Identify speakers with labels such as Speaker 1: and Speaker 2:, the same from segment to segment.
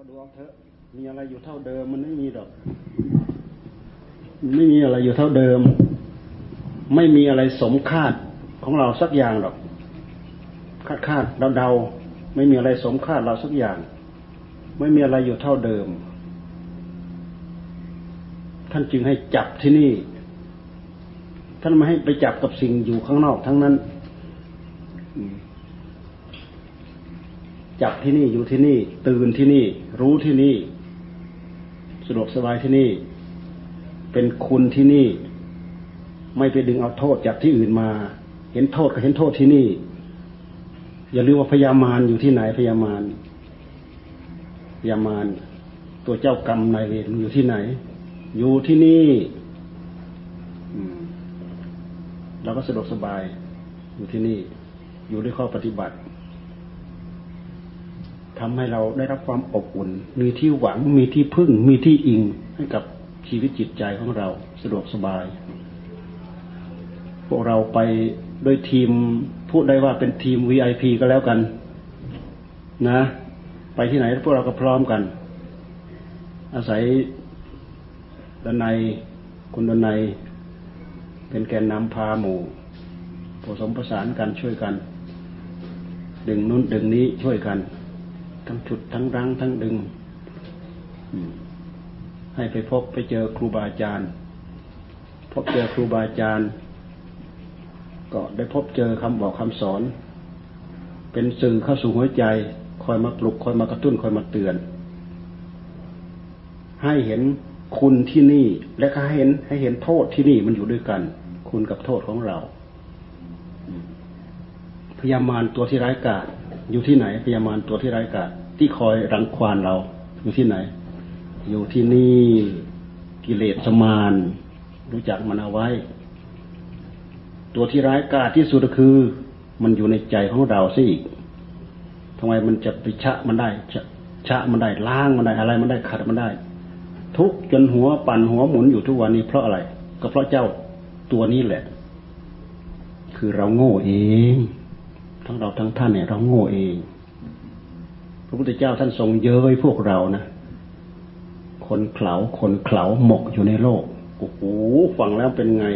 Speaker 1: ก็ดูเอาเถอะมีอะไรอยู่เท่าเดิมมันไม่มีดอกไม่มีอะไรอยู่เท่าเดิม ไม่มีอะไรสมคาดของเราสักอย่างหรอก คาดคาดเดาเดาไม่มีอะไรสมคาดเราสักอย่าง ไม่มีอะไรอยู่เท่าเดิม ท่านจึงให้จับที่นี่ ท่านไม่ให้ไปจับกับสิ่งอยู่ข้างนอกทั้งนั้น จับที่นี่อยู่ที่นี่ ตื่นที่นี่ รู้ที่นี่สะดวกสบายที่นี่ เป็นคุณที่นี่ ไม่ไปดึงเอาโทษจากที่อื่นมา เห็นโทษก็เห็นโทษที่นี่ อย่าลืมว่าพยามารอยู่ที่ไหนพยามารพยามารตัวเจ้ากรรมนายเวรอยู่ที่ไหน อยู่ที่นี่เราก็สะดวกสบายอยู่ที่นี่ อยู่ด้วยข้อปฏิบัติ ทำให้เราได้รับความอบอุ่น มีที่หวัง มีที่พึ่ง มีที่อิงให้กับชีวิตจิตใจของเราสะดวกสบาย พวกเราไปโดยทีมพูดได้ว่าเป็นทีม VIP ก็แล้วกัน นะ ไปที่ไหนพวกเราก็พร้อมกัน อาศัยดนายคุณดนายเป็นแกนนำพาหมู่ผสมประสานกันช่วยกัน ดึงนู้นดึงนี้ช่วยกัน ทั้งฉุดทั้งรั้งทั้งดึงให้ไปพบไปเจอครูบาอาจารย์ พบเจอครูบาอาจารย์ ก็ได้พบเจอคำบอกคำสอน เป็นสื่อเข้าสู่หัวใจ คอยมาปลุกคอยมากระตุ้นคอยมาเตือน ให้เห็นคุณที่นี่ และก็ให้เห็นให้เห็นโทษที่นี่มันอยู่ด้วยกัน คุณกับโทษของเราพยามารตัวที่ร้ายกาจ อยู่ที่ไหนพยามารตัวที่ร้ายกาจที่คอยรังควานเรา อยู่ที่ไหน อยู่ที่นี่กิเลสมาน รู้จักมันเอาไว้ ตัวที่ร้ายกาจที่สุดก็คือ มันอยู่ในใจของเราสิทำไมมันจะไปชะมันได้ชะชะมันได้ล้างมันได้อะไรมันได้ขัดมันได้ ทุกจนหัวปั่นหัวหมุนอยู่ทุกวันนี้เพราะอะไร ก็เพราะเจ้าตัวนี้แหละ คือเราโง่เอง ทั้งเราทั้งท่านเนี่ยเราโง่เอง พระพุทธเจ้าท่านทรงเย้ยพวกเรานะคนเขลาคนเขลาหมกอยู่ในโลกโอ้โหฟังแล้วเป็นไง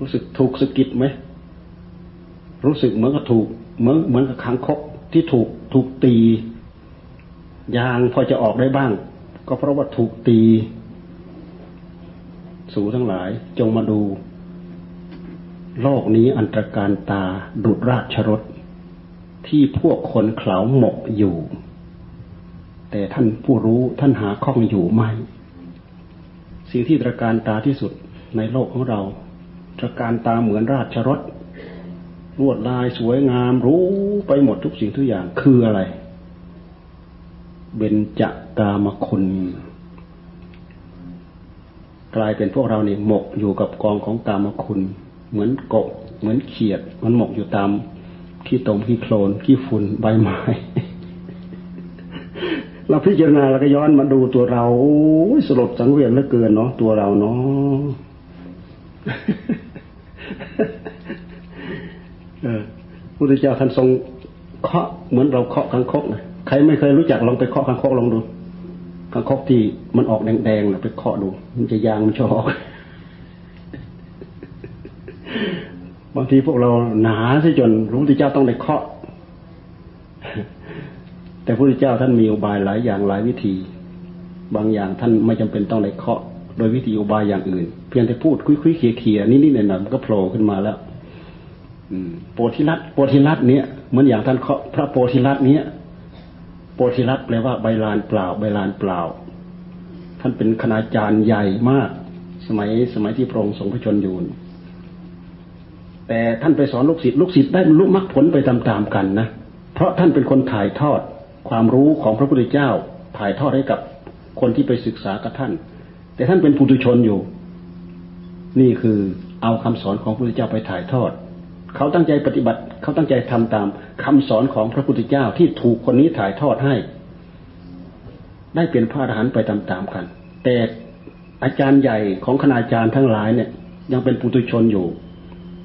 Speaker 1: รู้สึกถูกสะกิดไหมรู้สึกเหมือนกับถูกเหมือนเหมือนกับขังคกที่ถูกถูกตี ยางพอจะออกได้บ้าง ก็เพราะว่าถูกตี สูทั้งหลายจงมาดู โลกนี้อันตรการตาดุดราชรถ ที่พวกคนเขลาหมกอยู่ แต่ท่านผู้รู้ท่านหาข้องอยู่ไหมสิ่งที่ตรการตาที่สุดในโลกของเรา ตรการตาเหมือนราชรถลวดลายสวยงามรู้ไปหมดทุกสิ่งทุกอย่างคืออะไร เบญจกามคุณ กลายเป็นพวกเราเนี่ยหมกอยู่กับกองของกามคุณ เหมือนกบ เหมือนเขียด มันหมกอยู่ตามขี้ตมขี้โคลนขี้ฝุ่นใบไม้เราพิจารณาแล้วก็ย้อนมาดูตัวเราสลดสังเวียนเหลือเกินเนาะตัวเราเนาะเออพุทธเจ้าท่านทรงเคาะเหมือนเราเคาะคังคกนะใครไม่เคยรู้จักลองไปเคาะคังคกลองดูคังคกที่มันออกแดงๆนะไปเคาะดู มันจะยางมันจะออก บางทีพวกเราหนาซะจนพระพุทธเจ้าต้องได้เคาะ แต่พระพุทธเจ้าท่านมีอุบายหลายอย่างหลายวิธี บางอย่างท่านไม่จำเป็นต้องได้เคาะ โดยวิธีอุบายอย่างอื่น เพียงแต่พูดคุยๆเขี่ยๆนิดๆหน่อยๆมันก็โผล่ขึ้นมาแล้วโปธิรัตโปธิรัตเนี้ยเหมือนอย่างท่านเคาะพระโปธิรัตเนี้ยโปธิรัตแปลว่าใบลานเปล่า ใบลานเปล่า ท่านเป็นคณาจารย์ใหญ่มาก สมัยสมัยที่พระองค์ทรงพระชนอยู่ แต่ท่านไปสอนลูกศิษย์ลูกศิษย์ได้บรรลุมรรคผลไปตามๆกันนะ เพราะท่านเป็นคนถ่ายทอดความรู้ของพระพุทธเจ้า ถ่ายทอดให้กับคนที่ไปศึกษากับท่าน แต่ท่านเป็นปุถุชนอยู่ นี่คือเอาคำสอนของพระพุทธเจ้าไปถ่ายทอด เขาตั้งใจปฏิบัติ เขาตั้งใจทำตามคำสอนของพระพุทธเจ้าที่ถูกคนนี้ถ่ายทอดให้ ได้เป็นพระอรหันต์ไปตามๆกัน แต่อาจารย์ใหญ่ของคณาจารย์ทั้งหลายเนี่ย ยังเป็นปุถุชนอยู่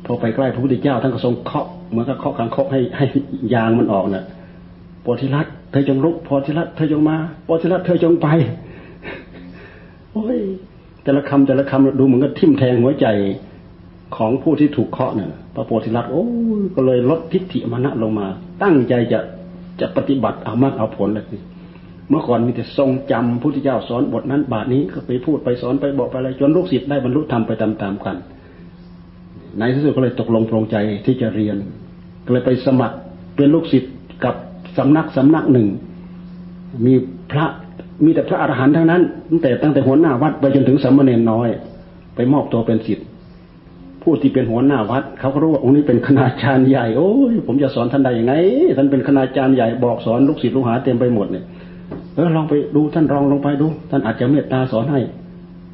Speaker 1: พอไปใกล้พระพุทธเจ้าท่านก็ทรงเคาะเหมือนกับเคาะขังเคาะให้ให้ยางมันออกเนะ่ะโพธิรัตเธอจงลุกโพธิลัตเธอจงมาโพธิลัตเธอจงไปโอ้ยแต่ละคำแต่ละคำดูเหมือนกับทิ่มแทงหัวใจของผู้ที่ถูกเคาะเนี่ยพระโพธิลัตโอ้ก็เลยลดทิฏฐิมานะลงมา ตั้งใจจะจะปฏิบัติเอามากเอาผลเลยเมื่อก่อนมีแต่ทรงจำพุทธเจ้าสอนบทนั้นบาทนี้ก็ไปพูดไปสอนไปบอกไปอะไรจนลูกศิษย์ได้บรรลุธรรมไปตามๆกัน ในที่สุดก็เลยตกลงปรงใจที่จะเรียน ก็เลยไปสมัครเป็นลูกศิษย์กับสำนักสำนักหนึ่ง มีพระมีแต่พระอรหันต์ทั้งนั้นตั้งแต่ตั้งแต่หัวหน้าวัดไปจนถึงสามเณรน้อย ไปมอบตัวเป็นศิษย์ผู้ที่เป็นหัวหน้าวัดเขาก็รู้ว่าองค์นี้เป็นคณาจารย์ใหญ่โอ้ยผมจะสอนท่านได้ยังไงท่านเป็นคณาจารย์ใหญ่บอกสอนลูกศิษย์ลูกหาเต็มไปหมดเนี่ยเออลองไปดูท่านรองลงไปดู ท่านอาจจะเมตตาสอนให้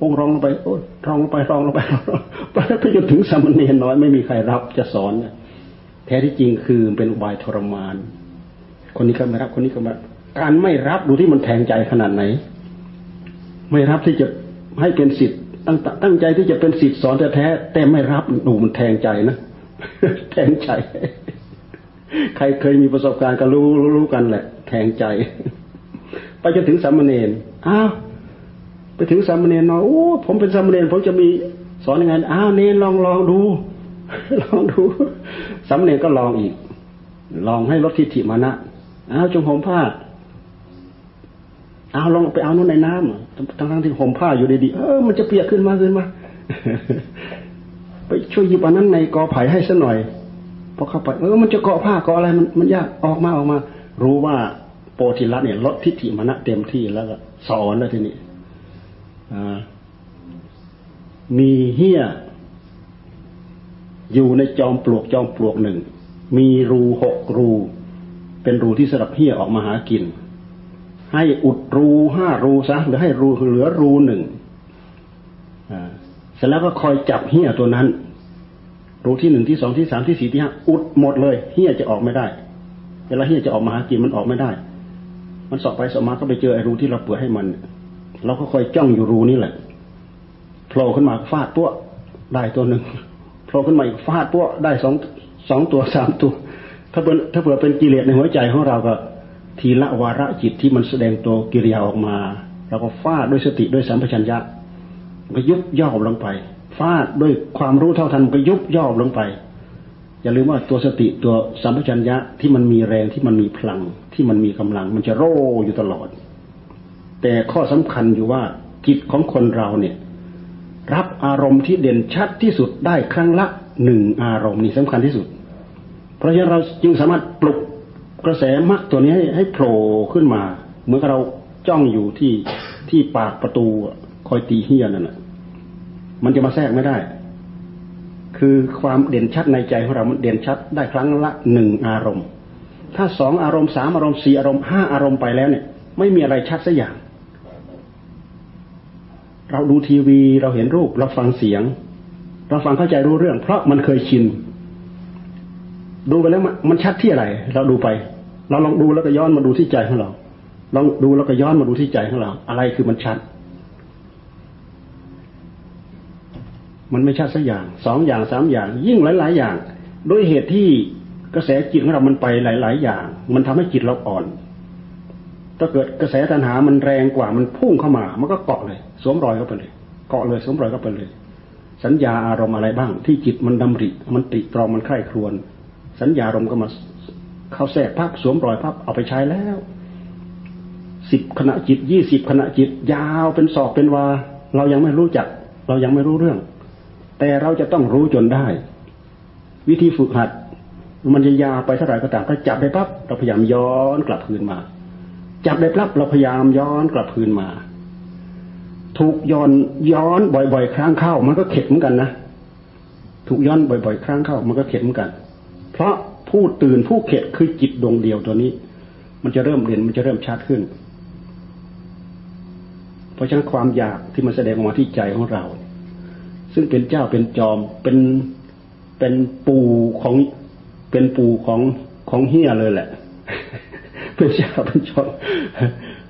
Speaker 1: องค์รองลงไปโอ้รองลงไปรองลงไปไปไปจนถึงสามเณรน้อยไม่มีใครรับจะสอนเนี่ยแท้ที่จริงคือเป็นอุบายทรมาน คนนี้ก็ไม่รับ คนนี้ก็มาการไม่รับดูที่มันแทงใจขนาดไหน ไม่รับที่จะให้เป็นสิทธิ์ตั้งตั้งใจที่จะเป็นสิทธิ์สอนแท้แต่ไม่รับดูมันแทงใจนะแทงใจ ใครเคยมีประสบการณ์ก็รู้รู้กันแหละ แทงใจ ไปจนถึงสามเณรอ้าว ไปถึงสามเณรน้อยโอ้ผมเป็นสามเณรผมจะมีสอนยังไงอ้าวเนรลองลองดู ลองดูสามเณรก็ลองอีก ลองให้ลดทิฏฐิมานะอ้าวจงห่มผ้าเอาลองไปเอานู่นในน้ำทั้งทั้งที่ห่มผ้าอยู่ดีๆเออมันจะเปียกขึ้นมาขึ้นมาไปช่วยหยิบอันนั้นในกอไผ่ให้สัหน่อยพอเข้าไปเออมันจะเกาะผ้าเกาะอะไรมันมันยากออกมาออกมา รู้ว่าโปธิลัตเนี่ยลดทิฏฐิมณะเต็มที่แล้วก็สอนแล้วทีนี้ มีเหี้ยอยู่ในจอมปลวกจอมปลวกหนึ่ง มีรูหกรู เป็นรูที่สำหรับเหี้ยออกมาหากิน ให้อุดรูห้ารูซะหรือให้รูเหลือรูหนึ่งเสร็จแล้วก็คอยจับเหี้ยตัวนั้น รูที่หนึ่งที่สองที่สามที่สี่ที่ห้าอุดหมดเลยเหี้ยจะออกไม่ได้เวลาเหี้ยจะออกมาหากินมันออกไม่ได้ มันสอบไปสอบมาก็ไปเจอไอ้รูที่เราเปิดให้มัน เราก็คอยจ้องอยู่รูนี้แหละโผล่ขึ้นมาฟาดตัวได้ตัวหนึ่งโผล่ขึ้นมาอีกฟาดตัวได้สองสองตัวสามตัว ถ้าเปิดถ้าเผื่อเป็นกิเลสในหัวใจของเราก็ทีละวาระจิตที่มันแสดงตัวกิริยาออกมาเราก็ฟาดด้วยสติด้วยสัมปชัญญะก็ยุบย่อลงไปฟาดด้วยความรู้เท่าทันก็ยุบย่อลงไป อย่าลืมว่าตัวสติตัวสัมปชัญญะที่มันมีแรงที่มันมีพลังที่มันมีกำลัง มันจะโร่อยู่ตลอด แต่ข้อสำคัญอยู่ว่าจิตของคนเราเนี่ย รับอารมณ์ที่เด่นชัดที่สุดได้ครั้งละหนึ่งอารมณ์นี่สำคัญที่สุด เพราะฉะนั้นเราจึงสามารถปลุกกระแสมรรคตัวนี้ให้โผล่ขึ้นมา เหมือนเราจ้องอยู่ที่ที่ปากประตูคอยตีเฮียนั่นแหละมันจะมาแทรกไม่ได้ คือความเด่นชัดในใจของเรามันเด่นชัดได้ครั้งละหนึ่งอารมณ์ ถ้าสองอารมณ์สามอารมณ์สี่อารมณ์ห้าอารมณ์ไปแล้วเนี่ย ไม่มีอะไรชัดสักอย่าง เราดูทีวีเราเห็นรูป เราฟังเสียง เราฟังเข้าใจรู้เรื่อง เพราะมันเคยชิน ดูไปแล้วมันชัดที่อะไร เราดูไป เราลองดูแล้วก็ย้อนมาดูที่ใจของเรา ลองดูแล้วก็ย้อนมาดูที่ใจของเรา อะไรคือมันชัด มันไม่ชัดสักอย่างสองอย่างสามอย่าง ยิ่งหลาย ๆ อย่างโดยเหตุที่กระแสจิตของเรามันไปหลาย ๆ อย่าง มันทำให้จิตเราอ่อน ถ้าเกิดกระแสตัณหามันแรงกว่ามันพุ่งเข้ามา มันก็เกาะเลยสวมรอยเข้าไปเลย เกาะเลยสวมรอยเข้าไปเลย สัญญาอารมณ์อะไรบ้าง ที่จิตมันดำริ มันติตรองมันไข้ครวน สัญญาอารมณ์ก็มาเข้าแทรกพับสวมรอยพับเอาไปใช้แล้วสิบขณะจิตยี่สิบขณะจิต ยาวเป็นศอกเป็นวา เรายังไม่รู้จัก เรายังไม่รู้เรื่อง แต่เราจะต้องรู้จนได้ วิธีฝึกหัด มันจะยาวไปเท่าไหร่ก็ตามถ้าจับได้ปั๊บเราพยายามย้อนกลับคืนมา จับได้ปั๊บเราพยายามย้อนกลับคืนมา ถูกย้อนย้อนบ่อยๆ ครั้งเข้า มันก็เข็ดเหมือนกันนะถูกย้อนบ่อยๆ ครั้งเข้า มันก็เข็ดเหมือนกัน เพราะผู้ตื่นผู้เข็ดคือจิตดวงเดียวตัวนี้ มันจะเริ่มเด่นมันจะเริ่มชัดขึ้น เพราะฉะนั้นความอยากที่มันแสดงออกมาที่ใจของเรา ซึ่งเป็นเจ้าเป็นจอมเป็นเป็นปู่ของเป็นปู่ของของเฮียเลยแหละ เป็นเจ้าเป็นจอม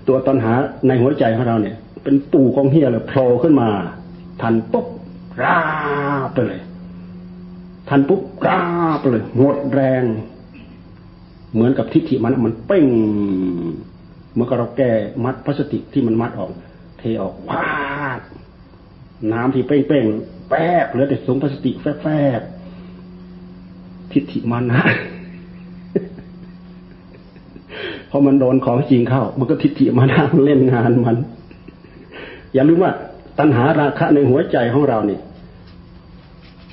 Speaker 1: ตัวตัณหาในหัวใจของเราเนี่ย เป็นปูของเฮียเลยโผล่ขึ้นมา ทันปุ๊บราไปเลย ทันปุ๊บราบเลยหมดแรง เหมือนกับทิฏฐิมันมันเป้งเมื่อเราแก้มัดพลาสติกที่มันมัดออก เทออกวาดน้ำที่เป้งๆแป๊บเหลือแต่สงพลาสติกแฟบๆทิฏฐิมันนะ พอมันโดนของจริงเข้า มันก็ทิฏฐิมานั่งเล่นงานมัน อย่าลืมว่า ตัณหาราคะในหัวใจของเราเนี่ย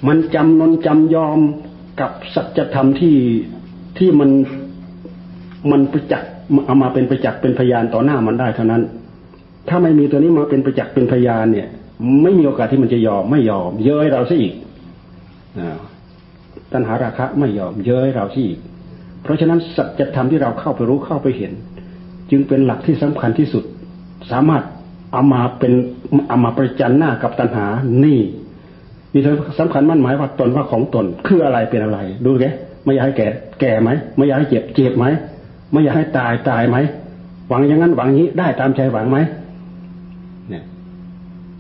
Speaker 1: มันจำนนจำยอมกับสัจธรรมที่ที่มันมันประจักษ์เอามาเป็นประจักษ์เป็นพยานต่อหน้ามันได้เท่านั้น ถ้าไม่มีตัวนี้มาเป็นประจักษ์เป็นพยานเนี่ย ไม่มีโอกาสที่มันจะยอมไม่ยอม เย้ยเราซะอีกตัณหาราคะไม่ยอม เย้ยเราซะอีก เพราะฉะนั้นสัจธรรมที่เราเข้าไปรู้เข้าไปเห็น จึงเป็นหลักที่สำคัญที่สุด สามารถเอามาเป็นเอามาประจันหน้ากับตัณหานี่มีสำคัญมั่นหมายว่าตนว่าของตนคืออะไรเป็นอะไร ดูแกไม่อยากให้แก่แก่ไหมไม่อยากให้เจ็บเจ็บไหมไม่อยากให้ตายตายไหมหวังอย่างนั้นหวังนี้ได้ตามใจหวังไหมเนี่ย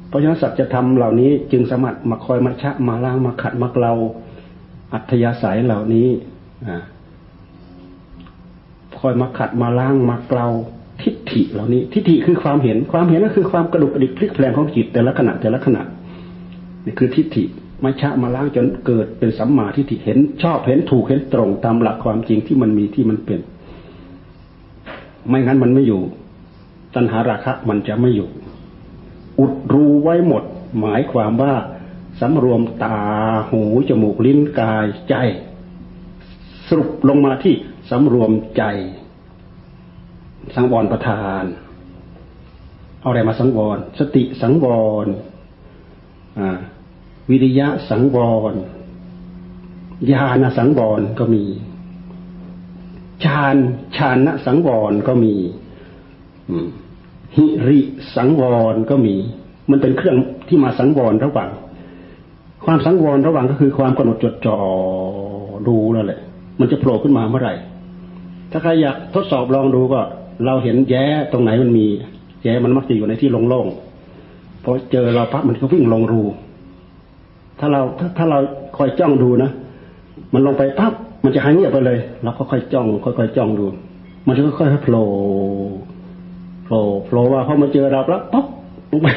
Speaker 1: เพราะฉะนั้นสัจธรรมเหล่านี้จึงสามารถมาคอยมาชะมาล้างมาขัดมาเกลาอัธยาศัยเหล่านี้อ่า คอยมาขัดมาล้างมาเกลาทิฏฐิเหล่านี้ ทิฏฐิคือความเห็นความเห็นก็คือความกระดุกกระดิกพลิกแปลงของจิตแต่ละขณะแต่ละขณะนี่คือทิฏฐิมาชะมาล้างจนเกิดเป็นสัมมาทิฏฐิเห็นชอบเห็นถูกเห็นตรงตามหลักความจริงที่มันมีที่มันเป็น ไม่งั้นมันไม่อยู่ ตัณหาราคะมันจะไม่อยู่ อุดรูไว้หมด หมายความว่าสำรวมตาหูจมูกลิ้นกายใจ สรุปลงมาที่ สำรวมใจ สังวรประทาน เอาอะไรมาสังวร สติสังวรวิริยะสังวรญาณสังวรก็มีฌานฌานสังวรก็มีหิริสังวรก็มี มันเป็นเครื่องที่มาสังวรระหว่าง ความสังวรระหว่างก็คือความกำหนดจดจ่อดูนั่นแหละ มันจะโผล่ขึ้นมาเมื่อไหร่ ถ้าใครอยากทดสอบลองดูก็ เราเห็นแย้ตรงไหนมันมี แย้มันมักจะอยู่ในที่โล่งๆพอเจอเราปั๊บมันก็วิ่งลงรู ถ้าเราถ้าถ้าเราคอยจ้องดูนะมันลงไปปั๊บมันจะหายเงียบไปเลยเราก็ค่อยจ้อง ค่อยๆจ้องดู มันจะค่อยๆโผล่โผล่โผล่ว่าพอมาเจอเราปั๊บปุ๊บลงไป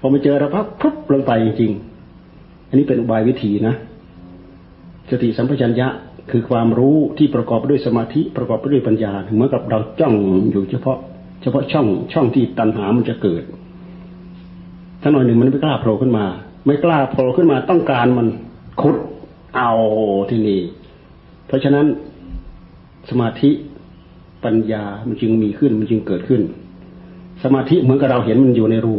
Speaker 1: พอมาเจอเราปั๊บปุ๊บลงไปจริงๆอันนี้เป็นอุบายวิธีนะสติสัมปชัญญะ คือความรู้ที่ประกอบด้วยสมาธิประกอบด้วยปัญญาเหมือนกับเราจ้องอยู่เฉพาะ เฉพาะช่องช่องที่ตัณหามันจะเกิดถ้าหน่อยหนึ่งมันไม่กล้าโผล่ขึ้นมา ไม่กล้าโผล่ขึ้นมาต้องการมันขุดเอาที่นี่ เพราะฉะนั้นสมาธิปัญญามันจึงมีขึ้นมันจึงเกิดขึ้น สมาธิเหมือนกับเราเห็นมันอยู่ในรู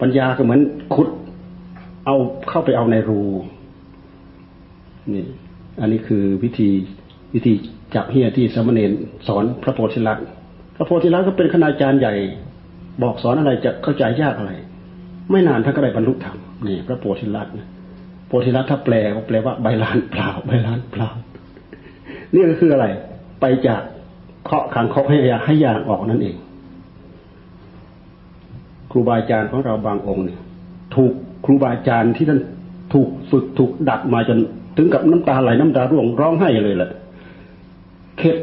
Speaker 1: ปัญญาก็เหมือนขุด เอาเข้าไปเอาในรูนี่ อันนี้คือวิธีวิธีจับเฮียที่สมณเณรสอนพระโพธิลักษณ์พระโพธิลักษณ์ก็เป็นคณาจารย์ใหญ่ บอกสอนอะไรจะเข้าใจยากอะไร ไม่นานท่านก็ได้บรรลุธรรมนี่พระโพธิลักษณ์โพธิลักษณ์ถ้าแปลก็แปลว่าใบลานเปล่าใบลานเปล่านี่ก็คืออะไร ไปจากเคาะขังเคาะให้ยาให้ยางออกนั่นเอง ครูบาอาจารย์ของเราบางองค์เนี่ย ถูกครูบาอาจารย์ที่ท่านถูกฝึกถูกดัดมาจน ถึงกับน้ำตาไหลน้ำตาร่วงร้องไห้เลยแหละเข็ด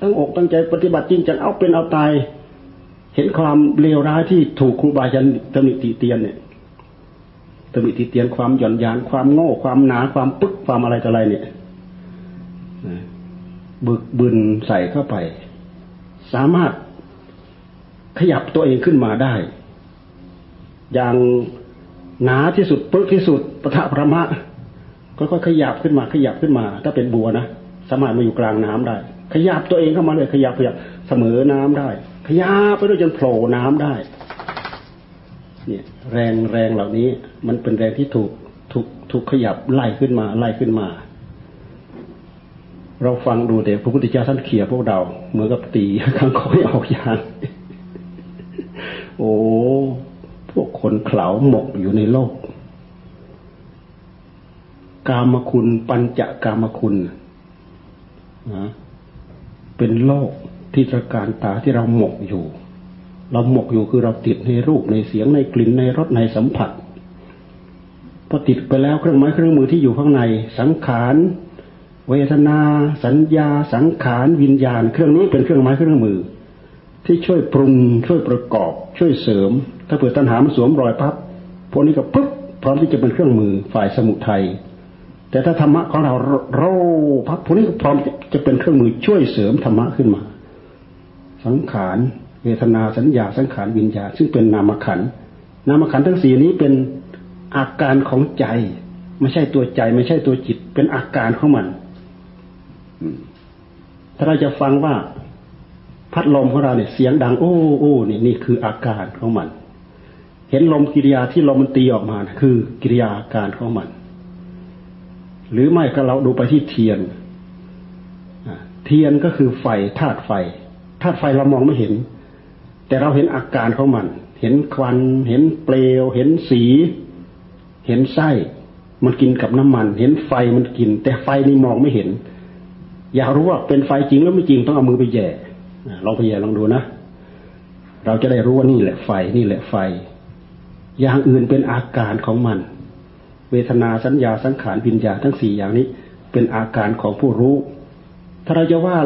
Speaker 1: ตั้งอกตั้งใจปฏิบัติจริงจังเอาเป็นเอาตาย เห็นความเลวร้ายที่ถูกครูบาอาจารย์ตำหนิติเตียนเนี่ยตำหนิติเตียนความหย่อนยานความโง่ความหนาความปึ๊กความอะไรต่ออะไรเนี่ยบึกบึนใส่เข้าไป สามารถขยับตัวเองขึ้นมาได้ อย่างหนาที่สุดปึ๊กที่สุดปะทะประมะ ค่อยขยับขึ้นมาขยับขึ้นมา ถ้าเป็นบัวนะสามารถมาอยู่กลางน้ำได้ ขยับตัวเองเข้ามาเลยขยับขยับเสมอน้ำได้ ขยาไปด้วยจนโผล่น้ำได้ เนี่ย แรงแรงเหล่านี้ มันเป็นแรงที่ถูกถูกถูกขยับไล่ขึ้นมาไล่ขึ้นมา เราฟังดูแต่พระพุทธเจ้าท่านเขี่ยพวกเราเหมือนกับตีข้างคอยออกยางโอ้พวกคนเข่าหมกอยู่ในโลก กามคุณ ปัญจกามคุณนะเป็นโลกที่ตรการตาที่เราหมกอยู่ เราหมกอยู่คือเราติดในรูปในเสียงในกลิ่นในรสในสัมผัสพอติดไปแล้วเครื่องไม้เครื่องมือที่อยู่ข้างใน สังขารเวทนา สัญญา สังขารวิญญาณ เครื่องนี้เป็นเครื่องไม้เครื่องมือ ที่ช่วยปรุง ช่วยประกอบ ช่วยเสริม ถ้าเผื่อตัณหามันสวมรอยปั๊บพวกนี้ก็ปุ๊บพร้อมที่จะเป็นเครื่องมือฝ่ายสมุทัย แต่ถ้าธรรมะของเราโราพักพวกนี้ก็พร้อมจะเป็นเครื่องมือช่วยเสริมธรรมะขึ้นมา สังขารเวทนาสัญญาสังขารวิญญาซึ่งเป็นนามขันนามขันทั้งสี่นี้เป็นอาการของใจ ไม่ใช่ตัวใจ ไม่ใช่ตัวจิต เป็นอาการของมันถ้าเราจะฟังว่า พัดลมของเราเนี่ยเสียงดัง โอ้โอ้นี่นี่คืออาการของมัน เห็นลมกิริยาที่ลมมันตีออกมาคือกิริยาอาการของมัน หรือไม่ก็เราดูไปที่เทียนเทียนก็คือไฟธาตุไฟธาตุไฟเรามองไม่เห็น แต่เราเห็นอาการของมัน เห็นควัน เห็นเปลว เห็นสี เห็นไส้ มันกินกับน้ำมัน เห็นไฟมันกิน แต่ไฟนี่มองไม่เห็น อยากรู้ว่าเป็นไฟจริงหรือไม่จริงต้องเอามือไปแย่ลองไปแย่ลองดูนะเราจะได้รู้ว่านี่แหละไฟนี่แหละไฟ อย่างอื่นเป็นอาการของมัน เวทนาสัญญาสังขารวิญญาทั้งสี่อย่างนี้ เป็นอาการของผู้รู้ ถ้าเราจะว่า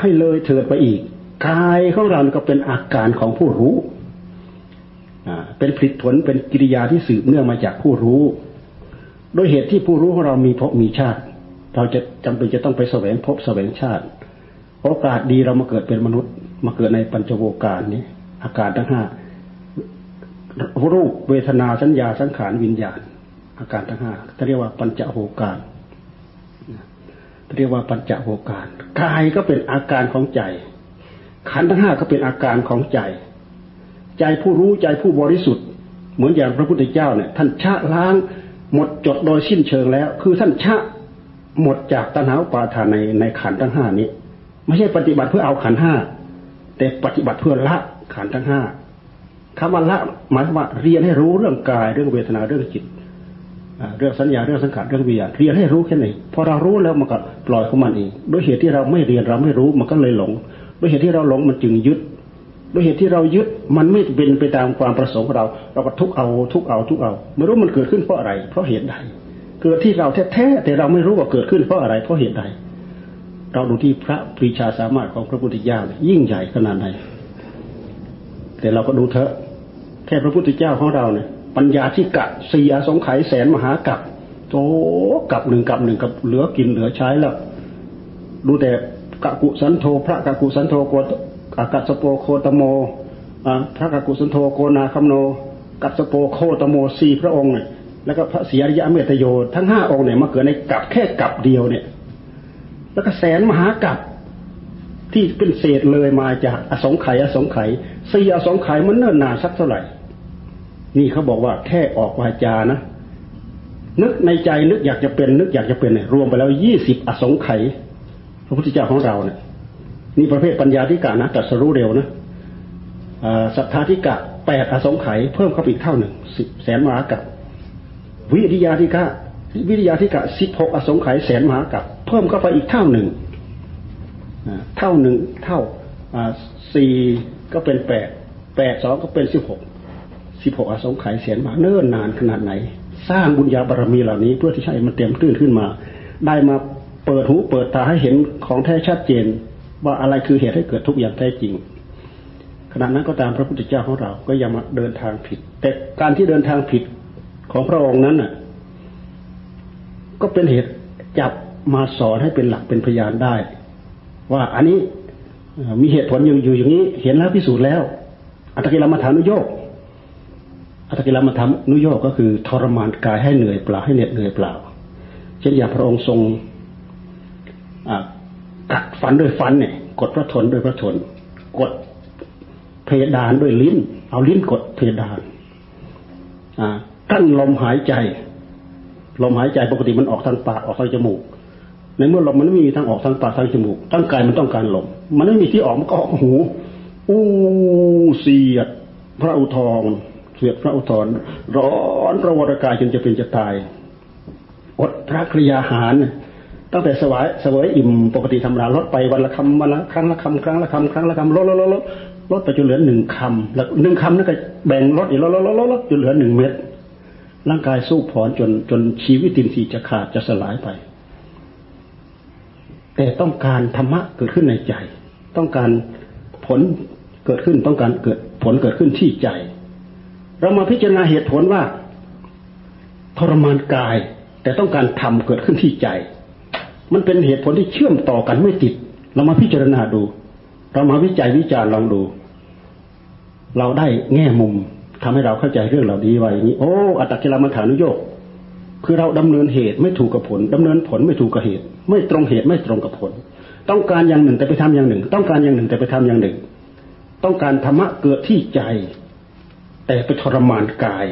Speaker 1: ให้เลยเถิดไปอีกกายของเราก็เป็นอาการของผู้รู้เป็นผลิตผลเป็นกิริยาที่สืบเนื่องมาจากผู้รู้ โดยเหตุที่ผู้รู้ของเรามีภพมีชาติ เราจะจำเป็นจะต้องไปแสวงภพแสวงชาติโอกาสดีเรามาเกิดเป็นมนุษย์ มาเกิดในปัญจโวการนี้อาการทั้งห้า รูปเวทนาสัญญาสังขารวิญญาณ อาการทั้งห้าเรียกว่าปัญจโวการเรียกว่าปัญจโวการกายก็เป็นอาการของใจ ขันธ์ทั้งห้าก็เป็นอาการของใจ ใจผู้รู้ใจผู้บริสุทธิ์ เหมือนอย่างพระพุทธเจ้าเนี่ยท่านชะล้างหมดจดโดยสิ้นเชิงแล้ว คือท่านชะหมดจากตัณหาปาทานในในขันธ์ทั้งห้านี้ ไม่ใช่ปฏิบัติเพื่อเอาขันธ์ห้าแต่ปฏิบัติเพื่อละขันธ์ทั้งห้า คำว่าละหมายว่าเรียนให้รู้เรื่องกายเรื่องเวทนาเรื่องจิตเรื่องสัญญาเรื่องสังขารเรื่องวิญญาณเรียนให้รู้แค่ไหนพอเรารู้แล้วมันก็ปล่อยของมันเองด้วยเหตุที่เราไม่เรียนเราไม่รู้มันก็เลยหลงด้วยเหตุที่เราหลงมันจึงยึดด้วยเหตุที่เรายึดมันไม่เป็นไปตามความประสงค์ของเรา เราก็ทุกเอาทุกเอาทุกเอาไม่รู้มันเกิดขึ้นเพราะอะไร เพราะเหตุใดเกิดที่เราแท้ๆแต่เราไม่รู้ว่าเกิดขึ้นเพราะอะไร เพราะเหตุใด เราดูที่พระปรีชาสามารถของพระพุทธเจ้ายิ่งใหญ่ขนาดไหนแต่เราก็ดูเถอะ แค่พระพุทธเจ้าของเราเนี่ยปัญญาที่กะสี่อสงไขยแสนมหากับโตกับหนึ่งกับหนึ่งกับเหลือกินเหลือใช้แล้วดูแต่กะกุสันโธพระกะกุสันโธโกกัสโปโคตโมพระกะกุสันโธโกนาคัมโน กัสโปโคตโมสี่พระองค์เนี่ยแล้วก็พระศรีอริยะเมตโยทั้งห้าองค์เนี่ยมาเกิดในกับแค่กับเดียวเนี่ย แล้วก็แสนมหากับที่เป็นเศษเลยมาจากอสงไขยอสงไขย สี่อสงไขยมันเนิ่นนานสักเท่าไหร่ นี่เขาบอกว่าแค่ออกวาจานะ นึกในใจนึกอยากจะเป็น นึกอยากจะเป็นเนี่ยรวมไปแล้วยี่สิบอสงไขยพระพุทธเจ้าของเราเนี่ยนี่ประเภทปัญญาธิกานะตัดสรู้เร็วนะศรัทธาธิกะแปดอสงไขยเพิ่มเข้าไปอีกเท่าหนึ่งสิบแสนมหากับวิริยาธิกะวิริยาธิกะสิบหกอสงไขยแสนมหากับเพิ่มเข้าไปอีกเท่าหนึ่งเท่าหนึ่งเท่าสี่ก็เป็นแปดแปดสองก็เป็นสิบหกสิบหกอสงไขยเสียนมาเนิ่นนานขนาดไหน สร้างบุญญาบารมีเหล่านี้เพื่อที่ให้มันเต็มตื้นขึ้นมา ได้มาเปิดหูเปิดตาให้เห็นของแท้ชัดเจน ว่าอะไรคือเหตุให้เกิดทุกอย่างแท้จริงขณะนั้นก็ตามพระพุทธเจ้าของเราก็ยังมาเดินทางผิด แต่การที่เดินทางผิดของพระองค์นั้นน่ะ ก็เป็นเหตุจับมาสอนให้เป็นหลักเป็นพยานได้ ว่าอันนี้ มีเหตุผลอยู่อยู่อย่างนี้ เห็นแล้วพิสูจน์แล้ว อัตกิลมัฐานุโยกอัตกิลมาทำนุโยกก็คือทรมานกายให้เหนื่อยเปล่าให้เหน็ดเหนื่อยเปล่า เช่นอย่างพระองค์ทรงกัดฟันด้วยฟันเนี่ย กดพระทนด้วยพระทนกดเพดานด้วยลิ้น เอาลิ้นกดเพดานกั้นลมหายใจ ลมหายใจปกติมันออกทางปากออกทางจมูก ในเมื่อลมมันไม่มีทางออกทางปากทางจมูกทั้งกายมันต้องการลมมันไม่มีที่ออกมันก็ออกหูอู้เสียดพระอุทองเสียดพระอุทรร้อนระวรกายจนจะเป็นจะตายอดพระคริยาหาร ตั้งแต่สวายสวยอิ่มปกติธรรมดาลดไปวันละคำวันละครั้งละคำครั้งละคำครั้งละคำลดลดลดลดลดไปจนเหลือหนึ่งคำแล้วหนึ่งคำนั่นก็แบ่งลดอีกลดลดลดลดจนเหลือหนึ่งเม็ดร่างกายสู้ผอนจนจนชีวิตตินสีจะขาดจะสลายไป แต่ต้องการธรรมะเกิดขึ้นในใจ ต้องการผลเกิดขึ้นต้องการเกิดผลเกิดขึ้นที่ใจ เรามาพิจารณาเหตุผลว่า ทรมานกาย แต่ต้องการทำเกิดขึ้นที่ใจ มันเป็นเหตุผลที่เชื่อมต่อกันไม่ติด เรามาพิจารณาดู เรามาวิจัยวิจารณ์ลองดู เราได้แง่มุมทำให้เราเข้าใจเรื่องเหล่านี้ไว้อย่างนี้โอ้อัตตกิลมัฐานุโยก คือเราดำเนินเหตุไม่ถูกกับผลดำเนินผลไม่ถูกกับเหตุ ไม่ตรงเหตุไม่ตรงกับผล ต้องการอย่างหนึ่งแต่ไปทำอย่างหนึ่ง ต้องการอย่างหนึ่งแต่ไปทำอย่างหนึ่ง ต้องการธรรมะเกิดที่ใจ แต่ไปทรมานกาย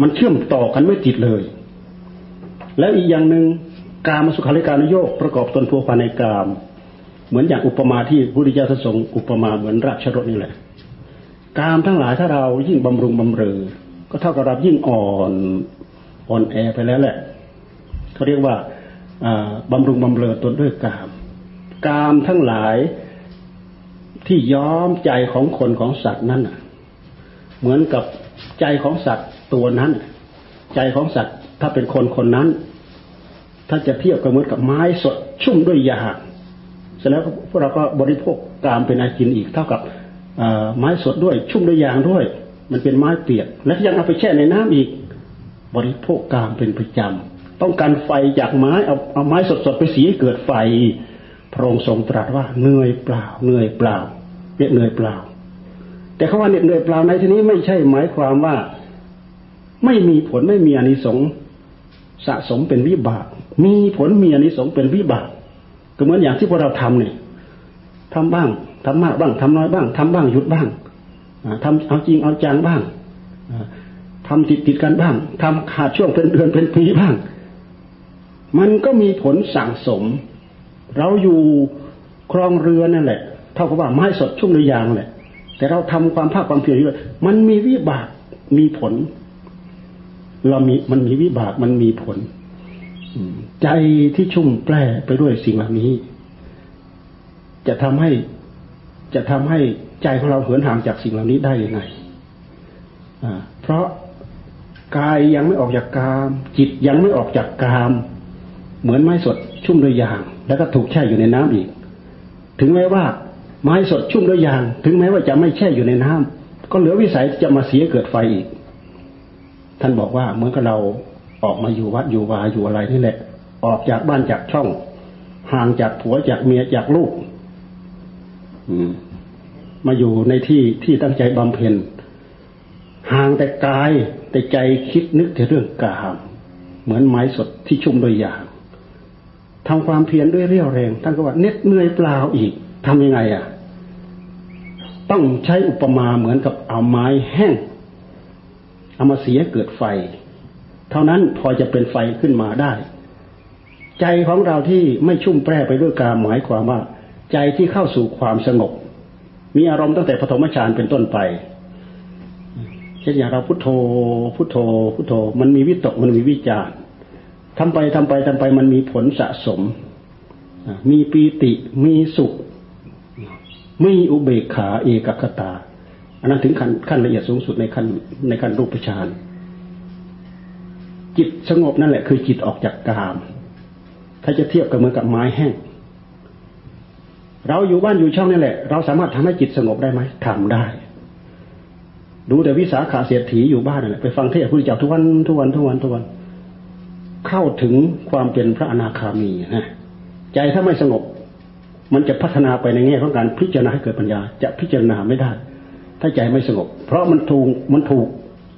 Speaker 1: มันเชื่อมต่อกันไม่ติดเลย แล้วอีกอย่างหนึ่งกามสุขาริการโยกประกอบตนพัวพันในกาม เหมือนอย่างอุปมาที่พุทธิเจ้าทรงอุปมาเหมือนราชรถนี่แหละกามทั้งหลายถ้าเรายิ่งบำรุงบำเรอก็เท่ากับเรายิ่งอ่อน อ่อนแอไปแล้วแหละเขาเรียกว่าบำรุงบำเรอตนด้วยกาม กามทั้งหลายที่ย้อมใจของคนของสัตว์นั้นเหมือนกับใจของสัตว์ตัวนั้น ใจของสัตว์ถ้าเป็นคนคนนั้น ถ้าจะเทียบกับเหมือนกับไม้สดชุ่มด้วยยาเสร็จแล้วพวกเราก็บริโภคกามเป็นอากินอีกเท่ากับไม้สดด้วยชุ่มด้วยยางด้วย มันเป็นไม้เปียก และยังเอาไปแช่ในน้ำอีก บริโภคกามเป็นประจำต้องการไฟจากไม้เอาเอาไม้สดๆไปสีให้เกิดไฟพระองค์ทรงตรัสว่าเหนื่อยเปล่าเหนื่อยเปล่าเรียเหนื่อยเปล่า แต่คาว่าเหนื่อยเปล่าในที่นี้ไม่ใช่หมายความว่าไม่มีผลไม่มีอนิสงส์สะสมเป็นวิบาก มีผลมีอนิสงส์เป็นวิบากก็เหมือนอย่างที่พวกเราทำเนี่ยทำบ้างทำมากบ้างทำน้อยบ้างทำบ้างหยุดบ้างทำเอาจริงเอาจังบ้าง ทำติดติดกันบ้างทำขาดช่วงเป็นเดือนเป็นปีบ้าง มันก็มีผลสั่งสม เราอยู่ครองเรือนั่นแหละ เท่ากับว่าไม้สดชุ่มในยางแหละ แต่เราทำความภาคความเพียรด้วยมันมีวิบากมีผล เรามีมันมีวิบากมันมีผลใจที่ชุ่มแปรไปด้วยสิ่งเหล่านี้ จะทำให้จะทำให้ใจของเราเหินห่างจากสิ่งเหล่านี้ได้ยังไงเพราะ กายยังไม่ออกจากกาม จิตยังไม่ออกจากกาม เหมือนไม้สดชุ่มด้วยยาง แล้วก็ถูกแช่อยู่ในน้ำอีก ถึงแม้ว่า ไม้สดชุ่มด้วยยาง ถึงแม้ว่าจะไม่แช่อยู่ในน้ำก็เหลือวิสัยจะมาเสียเกิดไฟอีก ท่านบอกว่าเหมือนกับเราออกมาอยู่วัดอยู่วาอยู่อะไรนี่แหละ ออกจากบ้านจากช่อง ห่างจากผัวจากเมียจากลูก อืม มาอยู่ในที่ที่ตั้งใจบำเพ็ญห่างแต่กาย แต่ใจคิดนึกแต่เรื่องกามเหมือนไม้สดที่ชุ่มโดยยางทำความเพียรด้วยเรี่ยวแรงท่านก็ว่าเน็ดเหนื่อยเปล่าอีกทำยังไงอะ ต้องใช้อุปมาเหมือนกับเอาไม้แห้งเอามาเสียเกิดไฟ เท่านั้นพอจะเป็นไฟขึ้นมาได้ ใจของเราที่ไม่ชุ่มแปรไปด้วยกามหมายความว่า ใจที่เข้าสู่ความสงบ มีอารมณ์ตั้งแต่ปฐมฌานเป็นต้นไป ช่นอย่างเราพุโทโธ พุโทโธ พุโทโธ มันมีวิตก มันมีวิจารทำไปทำไปทำไปมันมีผลสะสม มีปีติ มีสุข มีอุเบกขาเอกคตา อันนั้นถึงขั้นขั้นละเอียดสูงสุดในขั้นในขั้นรูปฌาน จิตสงบนั่นแหละคือจิตออกจากกาม ถ้าจะเทียบกับเหมือนกับไม้แห้ง เราอยู่บ้านอยู่ช่องนี่แหละ เราสามารถทำให้จิตสงบได้ไหมทำได้ ดูแต่วิสาขาเสียถีอยู่บ้านนั่นแหละไปฟังเทศน์พุทธเจ้าทุกวันทุกวันทุกวันทุกวัน เข้าถึงความเป็นพระอนาคามีนะใจถ้าไม่สงบ มันจะพัฒนาไปในแง่ของการพิจารณาให้เกิดปัญญา จะพิจารณาไม่ได้ ถ้าใจไม่สงบ เพราะมันถูกมันถูก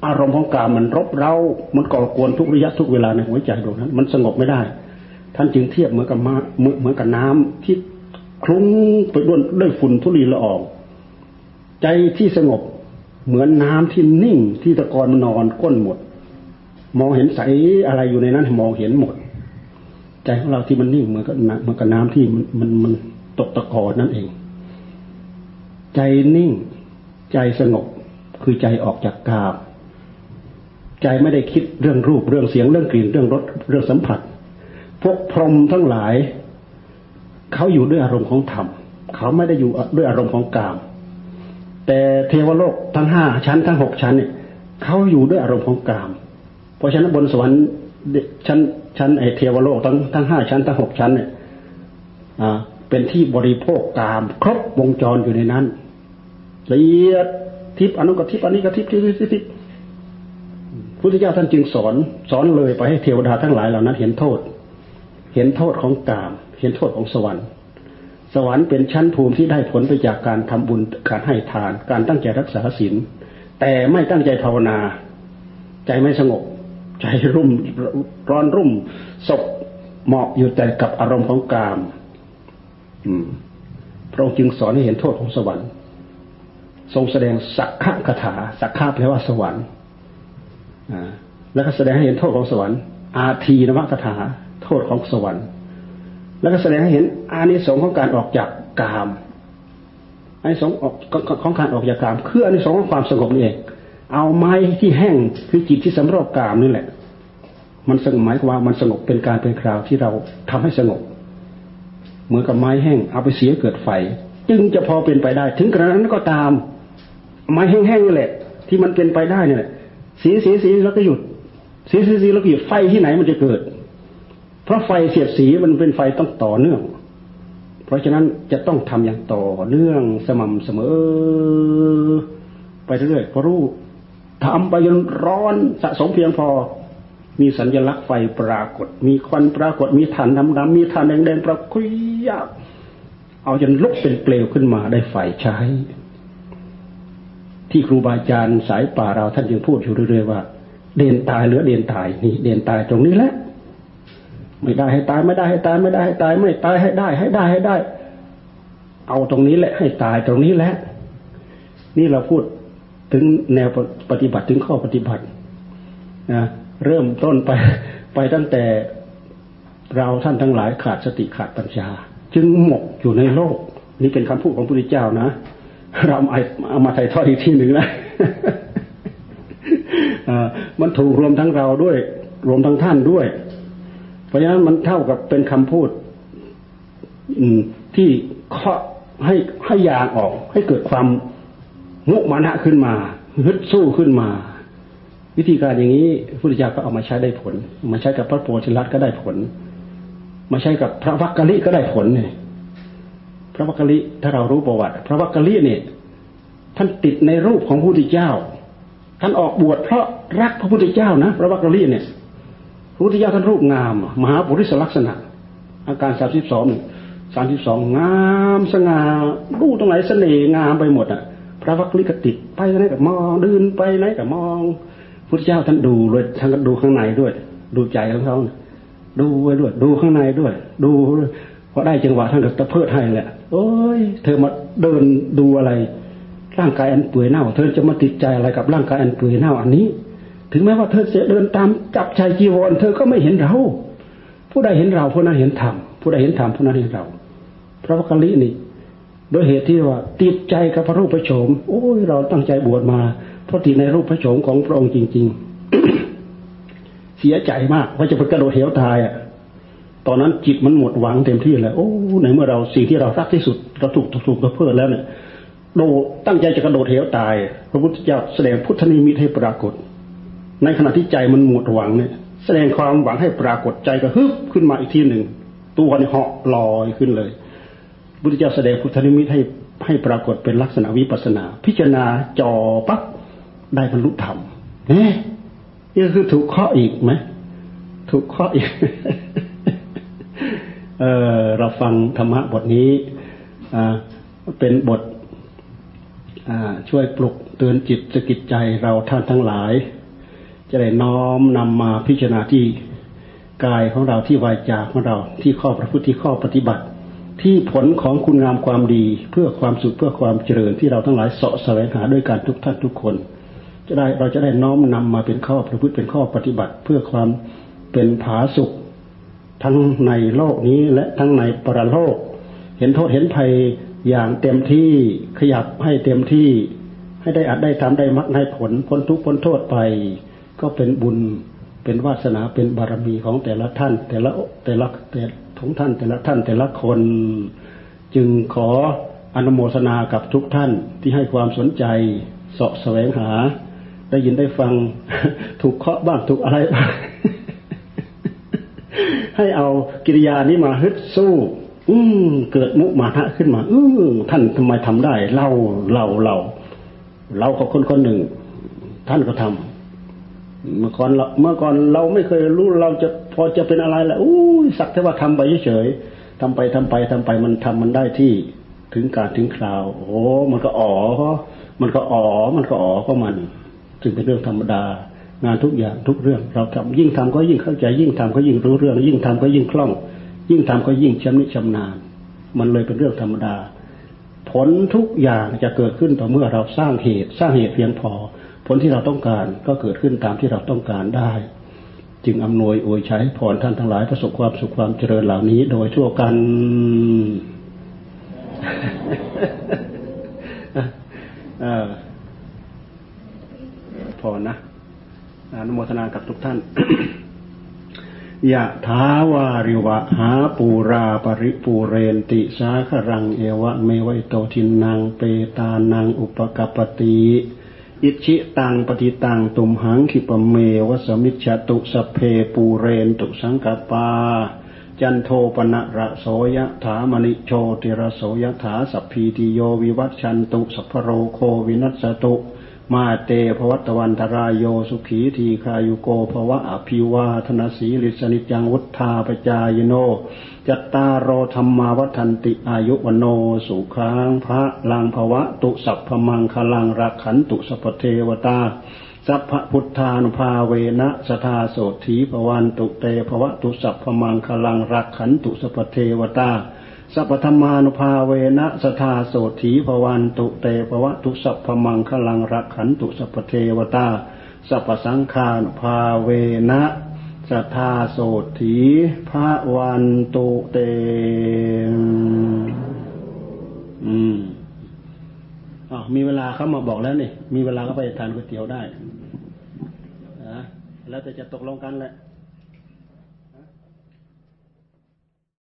Speaker 1: อารมณ์ของกามมันรบเร้า มันก่อกวนทุกระยะทุกเวลาในหัวใจดวงนั้น มันสงบไม่ได้ ท่านจึงเทียบเหมือนกับมาเหมือนกับน้ำที่คลุ้งไปด้วยด้วยฝุ่นทุลีละออง ใจที่สงบ เหมือนน้ำที่นิ่งที่ตะกอนมันนอนก้นหมด มองเห็นใสอะไรอยู่ในนั้น มองเห็นหมด ใจของเราที่มันนิ่งเหมือนกับเหมือนกับน้ำที่มันมันมันตกตะกอนนั่นเอง ใจนิ่ง ใจสงบคือใจออกจากกาบใจไม่ได้คิดเรื่องรูปเรื่องเสียงเรื่องกลิ่นเรื่องรสเรื่องสัมผัส พวกพรหมทั้งหลาย เขาอยู่ด้วยอารมณ์ของธรรมเขาไม่ได้อยู่ด้วยอารมณ์ของกาม แต่เทวโลกทั้งห้าชั้นทั้งหกชั้นเนี่ยเขาอยู่ด้วยอารมณ์ของกาม เพราะฉะนั้นบนสวรรค์ชั้นชั้นไอเทวโลกทั้งทั้งห้าชั้นทั้งหกชั้นเนี่ยอ่าเป็นที่บริโภคกาม ครบวงจรอยู่ในนั้นละเอียดทิพย์อนุกทิพย์อันนี้ก็ทิพย์ทิพย์ทิพย์ทิพย์พุทธเจ้าท่านจึงสอนสอนเลยไปให้เทวดาทั้งหลายเหล่านั้น เห็นโทษ เห็นโทษของกาม เห็นโทษของสวรรค์ สวรรค์เป็นชั้นภูมิที่ได้ผลไปจากการทำบุญการให้ทาน การตั้งใจรักษาศีลแต่ไม่ตั้งใจภาวนา ใจไม่สงบ ใจรุ่มร้อนรุ่มศพเหมาะอยู่แต่กับอารมณ์ของกามพระองค์จึงสอนให้เห็นโทษของสวรรค์ ทรงแสดงสักขะคาถา สักขะแปลว่าสวรรค์แล้วก็แสดงให้เห็นโทษของสวรรค์ อาทีนวคาถา โทษของสวรรค์ แล้วก็แสดงให้เห็นอานิสงส์ของการออกจากกามอานิสงส์ของการออกจากกาม คืออานิสงส์ของความสงบนี่เองเอาไม้ที่แห้งคือจิตที่สำรอกกามนี่แหละ มันสงบหมายความว่ามันสงบเป็นการเป็นคราวที่เราทำให้สงบเหมือนกับไม้แห้งเอาไปเสียเกิดไฟ จึงจะพอเป็นไปได้ ถึงกระนั้นก็ตาม ไม้แห้งๆนี่แหละ ที่มันเป็นไปได้เนี่ยสีสีสีแล้วก็หยุดสีสีสีแล้วก็หยุดไฟที่ไหนมันจะเกิด เพราะไฟเสียดสีมันเป็นไฟต้องต่อเนื่อง เพราะฉะนั้นจะต้องทำอย่างต่อเนื่องสม่ำเสมอ ไปเรื่อยๆพอรู้ทำไปจนร้อนสะสมเพียงพอ มีสัญลักษณ์ไฟปรากฏ มีควันปรากฏ มีฐานดำๆมีฐานแดงๆปรากฏยากเอาจนลุกเป็นเปลวขึ้นมาได้ไฟใช้ ที่ครูบาอาจารย์สายป่าเราท่านยังพูดอยู่เรื่อยๆว่า เด่นตายเหลือเด่นตายนี่เด่นตายตรงนี้แหละ ไม่ได้ให้ตายไม่ได้ให้ตายไม่ได้ให้ตายไม่ตายให้ได้ ให้ได้ให้ได้ เอาตรงนี้แหละ ให้ตายตรงนี้แหละ นี่เราพูดถึงแนวปฏิบัติถึงข้อปฏิบัตินะเริ่มต้นไปไปตั้งแต่เราท่านทั้งหลายขาดสติขาดปัญญาจึงหมกอยู่ในโลก นี่เป็นคำพูดของพระพุทธเจ้านะ เราเอามาถ่ายทอดอีกทีหนึ่งนะมันถูกรวมทั้งเราด้วย รวมทั้งท่านด้วย เพราะฉะนั้นมันเท่ากับเป็นคำพูดที่เคาะให้ให้ยางออก ให้เกิดความมุมานะขึ้นมาฮึดสู้ขึ้นมา วิธีการอย่างนี้พระพุทธเจ้าก็เอามาใช้ได้ผล มาใช้กับพระโพธิลัตก็ได้ผล มาใช้กับพระวักกะลิก็ได้ผลเนี่ยพระวักกะลิถ้าเรารู้ประวัติ พระวักกะลิเนี่ย ท่านติดในรูปของพระพุทธเจ้า ท่านออกบวชเพราะรักพระพุทธเจ้านะพระวักกะลิเนี่ย พระพุทธเจ้าท่านรูปงาม มหาปุริสลักษณะ อาการสามสิบสองสามสิบสองงามสง่าดูตรงไหนเสน่ห์งามไปหมดอะ พระวักลิกติไปไหนกับมองเดินไปไหนกับมองพุทธเจ้าท่านดูเลยท่านก็ดูข้างในด้วย ดูใจของเขาดูไว้ด้วย ดูข้างในด้วย ดูพอได้จังหวะท่านก็ตะเพิดให้แหละโอ้ย เธอมาเดินดูอะไร ร่างกายอันเปื่อยเน่า เธอจะมาติดใจอะไรกับร่างกายอันเปื่อยเน่าอันนี้ ถึงแม้ว่าเธอจะเดินตามจับชายจีวร เธอก็ไม่เห็นเรา ผู้ใดเห็นเราผู้นั้นเห็นธรรมผู้ใดเห็นธรรมผู้นั้นเห็นเรา พระวกลินี่ โดยเหตุที่ว่าติดใจกับพระรูปพระโฉมโอ้ยเราตั้งใจบวชมา เพราะติดในรูปพระโฉมของพระองค์จริง ๆ เสียใจมากว่าจะไปกระโดดเหวตายอะตอนนั้นจิตมันหมดหวังเต็มที่แล้วโอ้ในเมื่อเราสิ่งที่เรารักที่สุดเราถูกถูกกระเพื่อแล้วเนี่ยโดตั้งใจจะกระโดดเหวตาย พระพุทธเจ้าแสดงพุทธนิมิตให้ปรากฏ ในขณะที่ใจมันหมดหวังเนี่ย แสดงความหวังให้ปรากฏใจก็ฮึบขึ้นมาอีกทีหนึ่ง ตัวนี่เหาะลอยขึ้นเลยพุทธเจ้าแสดงพุทธนิมิตให้ให้ปรากฏเป็นลักษณะวิปัสนา พิจารณาจอปั๊บได้บรรลุธรรมเนี่ยนี่คือถูกข้ออีกไหมถูกข้ออีกเเราฟังธรรมะบทนี้เป็นบทช่วยปลุกเตือนจิตสกิจใจเราท่านทั้งหลาย จะได้น้อมนำมาพิจารณาที่กายของเราที่วายจาของเราที่ข้อประพฤติที่ข้อปฏิบัติ ที่ผลของคุณงามความดีเพื่อความสุขเพื่อความเจริญที่เราทั้งหลายเสาะแสวงหาด้วยกันทุกท่านทุกคน จะได้เราจะได้น้อมนำมาเป็นข้อประพฤติเป็นข้อปฏิบัติ เพื่อความเป็นผาสุข ทั้งในโลกนี้และทั้งในปรโลก เห็นโทษเห็นภัยอย่างเต็มที่ขยับให้เต็มที่ ให้ได้อัดได้ทำได้มักได้ผลพ้นทุกพ้นโทษไป ก็เป็นบุญเป็นวาสนาเป็นบารมีของแต่ละท่าน แต่ละแต่ละแต่ของท่าน แต่ละท่านแต่ละคน จึงขออนุโมทนากับทุกท่านที่ให้ความสนใจเสาะแสวงหา ได้ยินได้ฟังถูกเคาะบ้างถูกอะไรบ้างให้เอากิริยานี้มาฮึดสู้ อืมเกิดมุมาทะขึ้นมา อืมท่านทำไมทำได้ เล่าเล่าเล่าเราก็คนคนหนึ่ง ท่านก็ทำ เมื่อก่อนเราเมื่อก่อนเราไม่เคยรู้เราจะพอจะเป็นอะไรแล้วอู้สักแต่ว่าทำไปเฉยๆทำไปทำไปทำไปมันทำมันได้ที่ถึงการถึงคราว โอ้มันก็อ๋อมันก็อ๋อมันก็อ๋อก็มันจึงเป็นเรื่องธรรมดางานทุกอย่างทุกเรื่อง เราทำยิ่งทำก็ยิ่งเข้าใจ ยิ่งทำก็ยิ่งรู้เรื่อง ยิ่งทำก็ยิ่งคล่อง ยิ่งทำก็ยิ่งชำนิชำนาญ มันเลยเป็นเรื่องธรรมดา ผลทุกอย่างจะเกิดขึ้นต่อเมื่อเราสร้างเหตุ สร้างเหตุเพียงพอ ผลที่เราต้องการก็เกิดขึ้นตามที่เราต้องการได้ จึงอำนวยอวยใช้พรท่านทั้งหลายประสบความสุขความเจริญเหล่านี้ โดยทั่วกันพอนะอนุโมทนากับทุกท่านยะถาวาริวะหาปูรา ปะริปูเรนติสาคะรังเอวะเมวะ อิโตทินนังเปตานังอุปะกัปปะติ อิจฉิตังปัตถิตังตุมหังขิปปะเมวะ สะมิชฌะตุ สัพเพปูเรนตุสังกัปปา จันโทปัณณะระโส ยะถา มะณิโชติระโส ยะถาสัพพีติโยวิวัชชันตุสัพพะโรโควินัสตุ มาเตภวัตวันตรายโยสุขีทีคายุโกภวะอภิวาธนสีลิสนิจังวุธาปจายโนจัตตารโรธรรมาวัฒนติอายุวโนสุขังพระลังภวะตุสัพพมังคลังรักขันตุสัพเทวตาสัพพพุทธานุภาเวนะสทาโสถีภวันตุเตภวะตุสัพพมังคลังรักขันตุสัพเทวตา สัพพธรรมานุภาเวนะสทาโสถีภวันตุเตภวะตุสัพพมังคลังรักขันตุสัพเทวตา สัพพสังฆานุภาเวนะสทาโสถีภวันตุเตอืมอ๋อมีเวลาเขามาบอกแล้วนี่ มีเวลาก็ไปทานก๋วยเตี๋ยวได้นะแล้วแต่จะตกลงกันแหละ